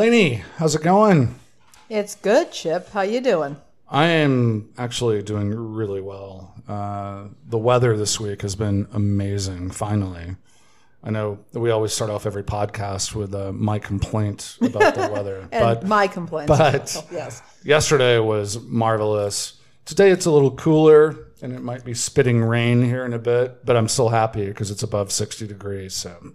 Lainey, how's it going? It's good, Chip. How you doing? I am actually doing really well. Uh, the weather this week has been amazing. Finally, I know we always start off every podcast with uh, my complaint about the weather, And but my complaint. but- yes, yesterday was marvelous. Today it's a little cooler, and it might be spitting rain here in a bit, but I'm still happy because it's above 60 degrees. So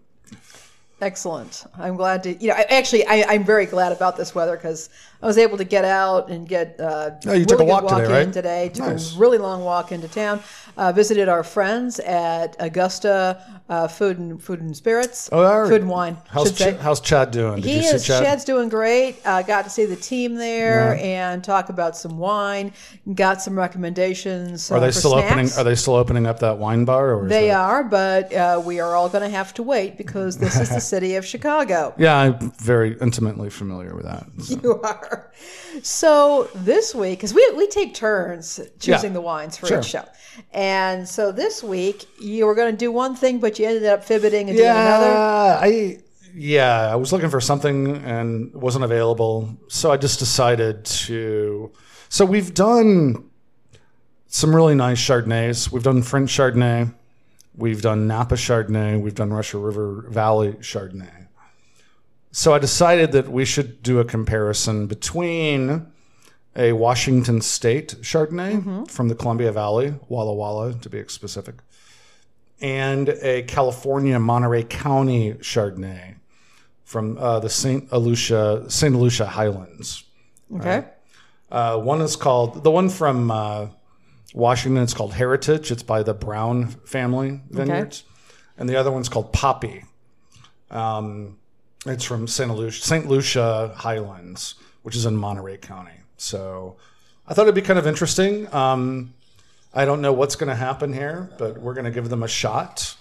excellent. I'm glad to. You know, I, actually, I, I'm very glad about this weather because I was able to get out and get. Uh, Oh, you took a really walk today, walk right? in today. Took Nice. a really long walk into town. Uh, visited our friends at Augusta uh, Food and Food and Spirits. Oh, right. Food and Wine. how's. Ch- how's Chad doing? Did He you see is. Chad? Chad's doing great. Uh, got to see the team there and talk about some wine. Got some recommendations. are uh, they for still snacks. opening? Are they still opening up that wine bar? Or They that- are, but uh, we are all going to have to wait because this is the city of Chicago. Yeah, I'm very intimately familiar with that. so. You are. So this week, because we, we take turns choosing Yeah. the wines for Sure. each show. And so this week, you were going to do one thing, but you ended up fibbiting and doing another. Yeah, I yeah, I was looking for something and wasn't available, so I just decided to. So we've done some really nice Chardonnays. We've done French Chardonnay, we've done Napa Chardonnay, we've done Russian River Valley Chardonnay. So I decided that we should do a comparison between a Washington State Chardonnay from the Columbia Valley, Walla Walla to be specific, and a California Monterey County Chardonnay from uh, the Saint Lucia Saint Lucia Highlands. Okay. Uh, one is called the one from uh, Washington. It's called Heritage. It's by the Browne family vineyards, and the other one's called Poppy. Um, it's from Lucia, Saint Lucia Highlands, which is in Monterey County. So I thought it'd be kind of interesting. Um, I don't know what's going to happen here, but we're going to give them a shot.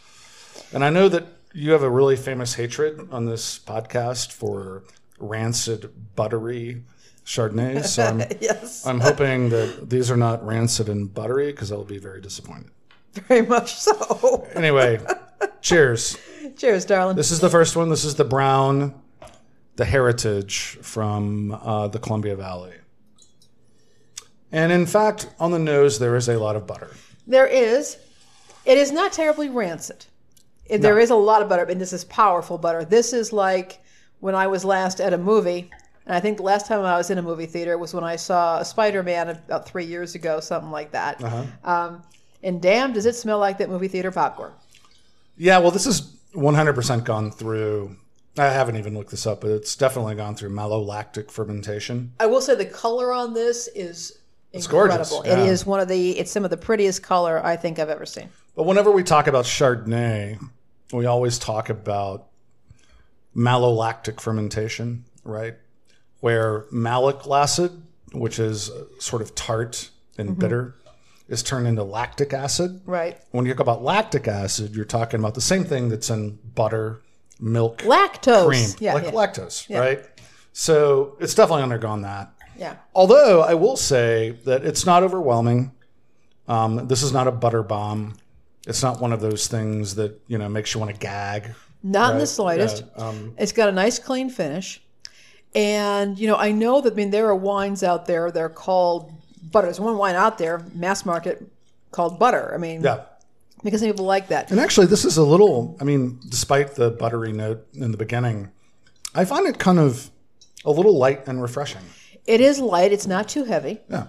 And I know that you have a really famous hatred on this podcast for rancid, buttery Chardonnays. So I'm, Yes, I'm hoping that these are not rancid and buttery because I'll be very disappointed. very much so. Anyway, cheers. Cheers, darling. This is the first one. This is the Browne, the heritage from uh, the Columbia Valley. And in fact, on the nose, there is a lot of butter. There is. It is not terribly rancid. It- There is a lot of butter, and this is powerful butter. This is like when I was last at a movie, and I think the last time I was in a movie theater was when I saw a Spider Man about three years ago, something like that. Um, and damn, does it smell like that movie theater popcorn? Yeah, well, this is 100% gone through. I haven't even looked this up, but it's definitely gone through malolactic fermentation. I will say the color on this is It's gorgeous, yeah. It is one of the. It's some of the prettiest color I think I've ever seen. But whenever we talk about Chardonnay, we always talk about malolactic fermentation, right? Where malic acid, which is sort of tart and bitter, is turned into lactic acid. Right. When you talk about lactic acid, you're talking about the same thing that's in butter, milk, Lactose. cream, Yeah. like yeah. lactose, right? So it's definitely undergone that. yeah. Although I will say that it's not overwhelming. Um, this is not a butter bomb. It's not one of those things that you know makes you want to gag. Not in the slightest. yeah, um, it's got a nice clean finish. And you know, I know that I mean there are wines out there. They're called butter. There's one wine out there, mass market, called butter. I mean, Yeah. because people like that. And actually, this is a little, I mean, despite the buttery note in the beginning, I find it kind of a little light and refreshing. It is light. It's not too heavy. Yeah.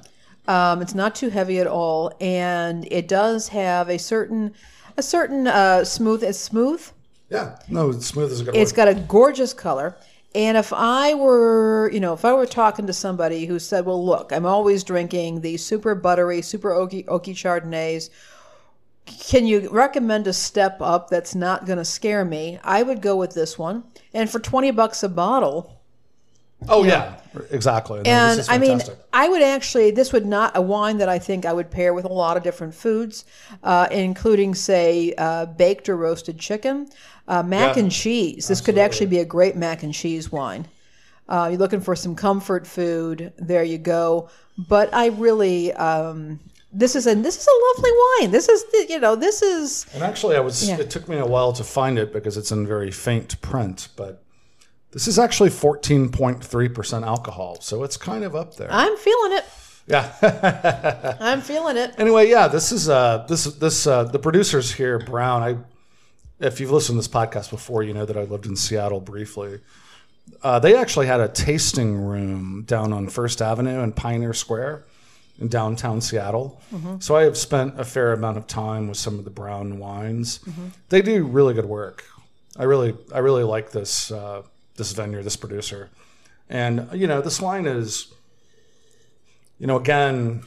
Um, it's not too heavy at all, and it does have a certain a certain uh, smooth. It's smooth. Yeah. No, smooth is a good It's word. got a gorgeous color. And if I were, you know, if I were talking to somebody who said, "Well, look, I'm always drinking these super buttery, super oaky, oaky Chardonnays. Can you recommend a step up that's not going to scare me?" I would go with this one. And for twenty bucks a bottle, oh, yeah. Exactly. No, this and is I mean. I would actually, this would not a wine that I think I would pair with a lot of different foods, uh, including, say, uh, baked or roasted chicken, uh, mac Yeah, and cheese. This could actually be a great mac and cheese wine. Uh, you're looking for some comfort food. There you go. But I really, um, this is a this is a lovely wine. This is the- you know this is And actually, I was. Yeah. It took me a while to find it because it's in very faint print, but this is actually 14.3% alcohol, so it's kind of up there. I'm feeling it. yeah. I'm feeling it. anyway, yeah, this is uh this this uh the producers here, Browne. I if you've listened to this podcast before, you know that I lived in Seattle briefly. Uh, they actually had a tasting room down on First Avenue and Pioneer Square in downtown Seattle. So I have spent a fair amount of time with some of the Browne wines. They do really good work. I really, I really like this uh, this vineyard, this producer, and you know, this wine is, you know, again,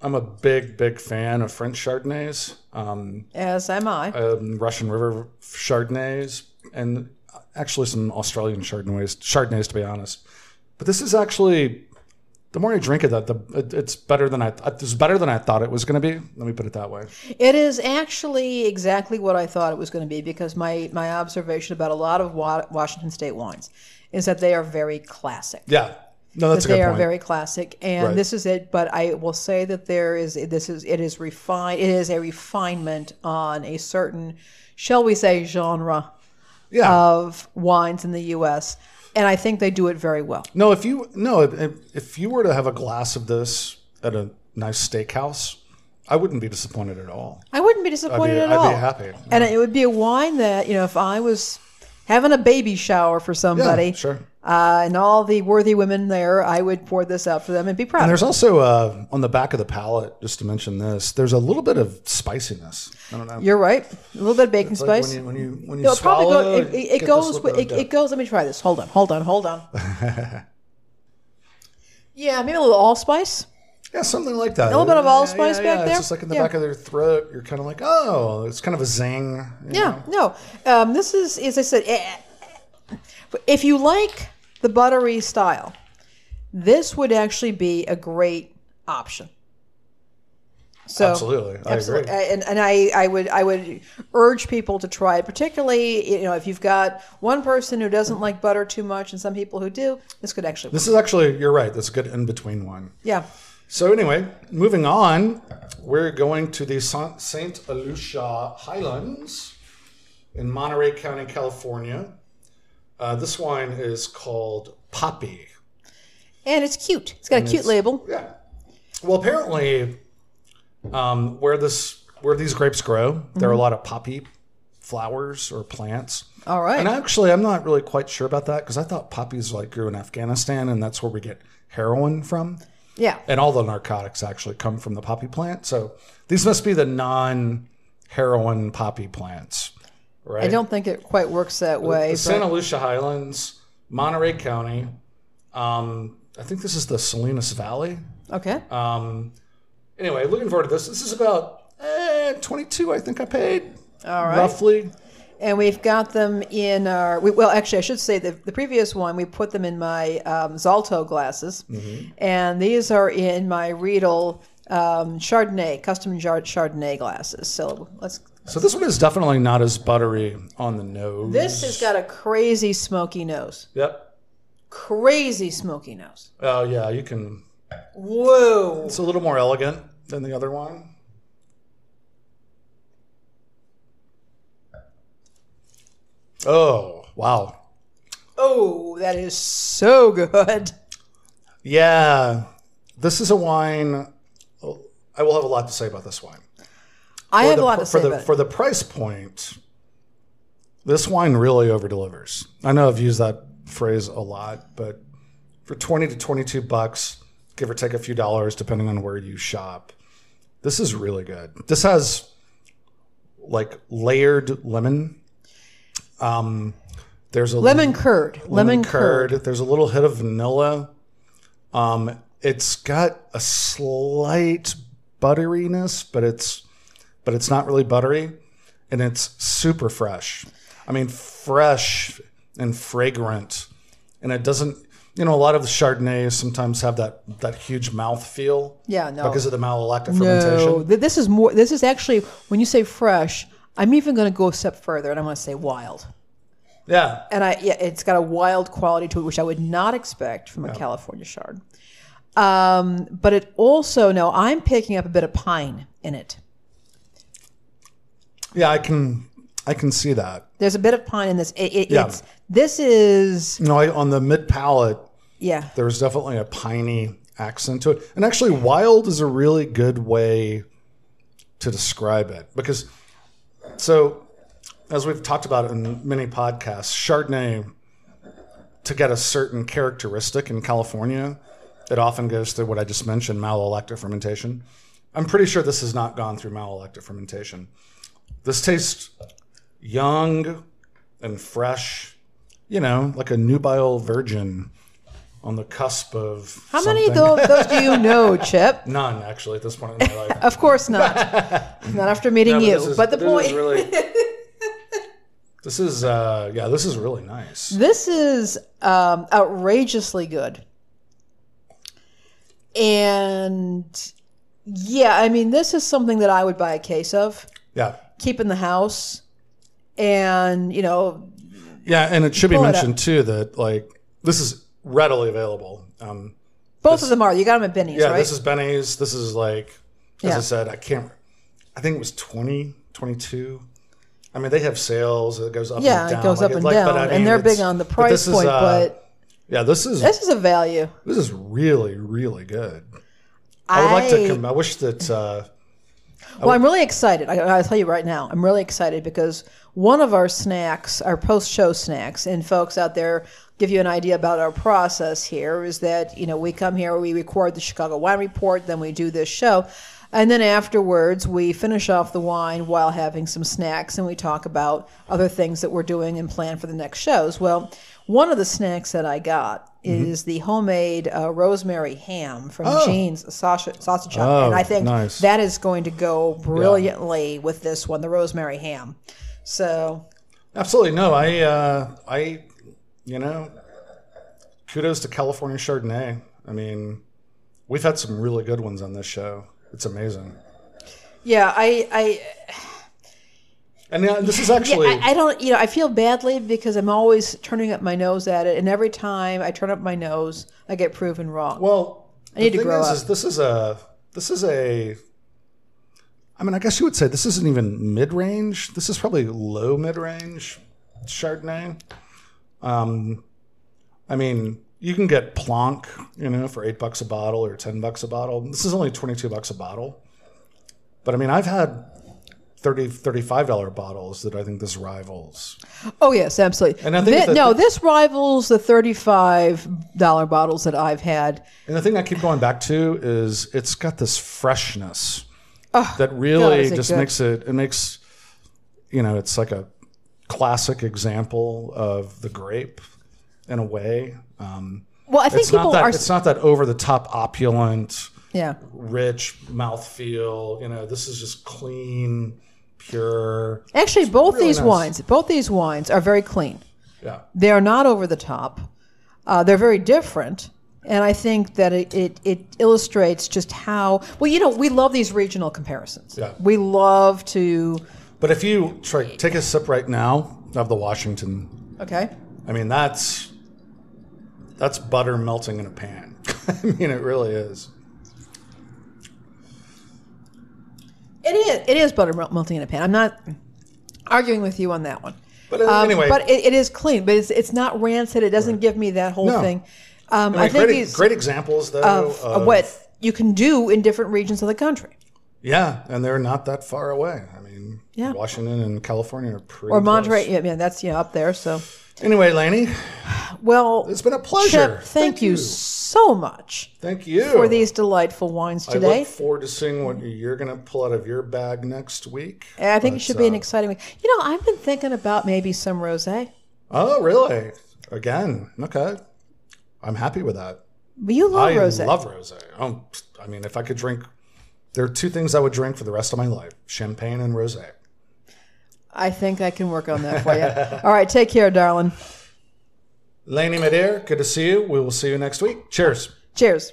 I'm a big, big fan of French Chardonnays. Um, As am I. um, Russian River Chardonnays, and actually some Australian Chardonnays. Chardonnays, to be honest. But this is actually the more I drink it, that the it, it's better than I it's better than I thought it was going to be. Let me put it that way. It is actually exactly what I thought it was going to be because my, my observation about a lot of Wa- Washington State wines is that they are very classic. Yeah, no, that's a good they good are very classic, and Right. this is it. But I will say that there is this is it is refined. It is a refinement on a certain, shall we say, genre yeah. of wines in the U.S. And I think they do it very well. no, if you no, if, if you were to have a glass of this at a nice steakhouse, I wouldn't be disappointed at all. I wouldn't be disappointed I'd at be all. I'd be happy. And it would be a wine that you know, if I was having a baby shower for somebody, Yeah, sure. Uh, and all the worthy women there, I would pour this out for them and be proud. And there's also uh, on the back of the palate, just to mention this, there's a little bit of spiciness. I don't know. You're right. A little bit of baking It's like spice. when you when you when you No, swallow, go, it, it, it goes. With, it, it goes. Let me try this. Hold on. Hold on. Hold on. yeah, maybe a little allspice. Yeah, something like that. A little bit of allspice back It's there? just like in the Yeah. back of their throat. You're kind of like, oh, it's kind of a zing. Yeah. know? No. Um, this is, as I said, eh, if you like the buttery style, this would actually be a great option. So Absolutely. I absolutely, agree. and and I, I would I would urge people to try it, particularly you know if you've got one person who doesn't like butter too much and some people who do. This could actually, This is actually, you're right. That's a good in between one. yeah. So anyway, moving on, we're going to the Saint Lucia Highlands in Monterey County, California. Uh, this wine is called Poppy. And it's cute. It's got a cute label. Yeah. Well, apparently, um, where this where these grapes grow, there are a lot of poppy flowers or plants. All right. And actually, I'm not really quite sure about that because I thought poppies like grew in Afghanistan, and that's where we get heroin from. Yeah. And all the narcotics actually come from the poppy plant. So these must be the non-heroin poppy plants, right? I don't think it quite works that way. the Santa Lucia Highlands, Monterey County. Um, I think this is the Salinas Valley. okay. Um, anyway, looking forward to this. This is about eh, 22, I think I paid. All right. Roughly. and we've got them in our. We, well, actually, I should say the the previous one we put them in my um, Zalto glasses, and these are in my Riedel um, Chardonnay custom Chardonnay glasses. So let's. So this one is definitely not as buttery on the nose. This has got a crazy smoky nose. Yep. Crazy smoky nose. Oh yeah, you can. Whoa. It's a little more elegant than the other one. Oh wow! Oh, that is so good. Yeah, this is a wine. I will have a lot to say about this wine. I have the, a lot to for say the about it. for the price point. This wine really over delivers. I know I've used that phrase a lot, but for twenty to twenty-two bucks, give or take a few dollars, depending on where you shop, this is really good. This has like layered lemon. Um, there's a lemon curd. Lemon, curd. There's a little hit of vanilla. Um, it's got a slight butteriness, but it's but it's not really buttery, and it's super fresh. I mean, fresh and fragrant, and it doesn't. You know, a lot of the Chardonnays sometimes have that that huge mouth feel. Yeah, no. because of the malolactic fermentation. th- this is more. This is actually when you say fresh. I'm even going to go a step further, and I'm going to say wild. Yeah, And I, yeah, it's got a wild quality to it, which I would not expect from a California Chard. Um, but it also, no, I'm picking up a bit of pine in it. Yeah, I can I can see that. There's a bit of pine in this. It, it, Yeah. It's this is know, I, on the mid palate, yeah. there's definitely a piney accent to it. And actually, wild is a really good way to describe it because, so as we've talked about in many podcasts, Chardonnay, to get a certain characteristic in California, it often goes through what I just mentioned, malolactic fermentation. I'm pretty sure this has not gone through malolactic fermentation. This tastes young and fresh, you know, like a nubile virgin on the cusp of How many of those, those do you know, Chip? None, actually, at this point in my life. Of course not. not after meeting No, but you. is- but the this point. is really, this is, uh, yeah, this is really nice. This is um, outrageously good. And yeah, I mean, this is something that I would buy a case of, Yeah. Keep in the house, and, you know, Yeah, and it should be Pull it up. mentioned too that like this is readily available. Um, both of them are. You got them at Binny's, yeah, right? this is Binny's. This is like, as Yeah. I said, I can't. I think it was 20, 22. I mean, they have sales. It goes up. yeah, and down. it goes Like, up and like, down, but I mean, and they're big on the but price is, point. uh, but yeah, this is this is a value. this is really really good. I would like to. I- Com- I wish that. Uh, Well, I'm really excited. I, I'll tell you right now, I'm really excited because one of our snacks, our post-show snacks, and folks out there give you an idea about our process here is that you know we come here, we record the Chicago Wine Report, then we do this show, and then afterwards we finish off the wine while having some snacks, and we talk about other things that we're doing and plan for the next shows. Well, one of the snacks that I got is the homemade uh, rosemary ham from Gene's Sausage, Sausage Oh, and I think nice. that is going to go brilliantly with this one, the rosemary ham. So Absolutely no. I uh, I you know, kudos to California Chardonnay. I mean, we've had some really good ones on this show. It's amazing. yeah, I I And yeah, this is yeah, actually I, I don't you know I feel badly because I'm always turning up my nose at it, and every time I turn up my nose, I get proven wrong. well. I need the to grow is, up. is this is a this is a. I mean, I guess you would say this isn't even mid range. This is probably low mid range Chardonnay. Um, I mean, you can get Plonk, you know, for eight bucks a bottle or ten bucks a bottle. This is only twenty two bucks a bottle. But I mean, I've had 30 35 dollar bottles that I think this rivals. oh yes, absolutely. And I think Thi- no, this rivals the thirty-five dollar bottles that I've had. And the thing I keep going back to is it's got this freshness that really it just good. makes it it makes you know it's like a classic example of the grape in a way. Um, Well, I think it's people not that are. it's not that over the top opulent, yeah. rich mouthfeel. You know, this is just clean, pure. Actually, both really these nice. wines, both these wines are very clean. Yeah. They are not over the top. Uh, they're very different. And I think that it, it, it illustrates just how, well, you know, we love these regional comparisons. Yeah. We love to, But if you try take a sip right now of the Washington okay? I mean, that's that's butter melting in a pan. I mean, it really is. It is, it is butter melting in a pan. I'm not arguing with you on that one. But uh, Um, anyway, but it, it is clean, but it's it's not rancid. It doesn't give me that whole No. thing. Um, I I think great, these great examples though of, of what you can do in different regions of the country, Yeah, and they're not that far away. I mean, Yeah. Washington and California are pretty. or Monterey. Yeah, yeah, that's yeah up there. So Anyway, Laney, well, it's been a pleasure. Chip, thank, you so much Thank you for these delightful wines today. I look forward to seeing what you're going to pull out of your bag next week. And I think it should be an uh, exciting week. You know, I've been thinking about maybe some rosé. Oh, really? Again, okay. I'm happy with that. But you love rosé. I rosé. love rosé. Oh, I mean, if I could drink, there are two things I would drink for the rest of my life: champagne and rosé. I think I can work on that for you. All right, take care, darling. Laney Madeir, good to see you. We will see you next week. Cheers. Cheers.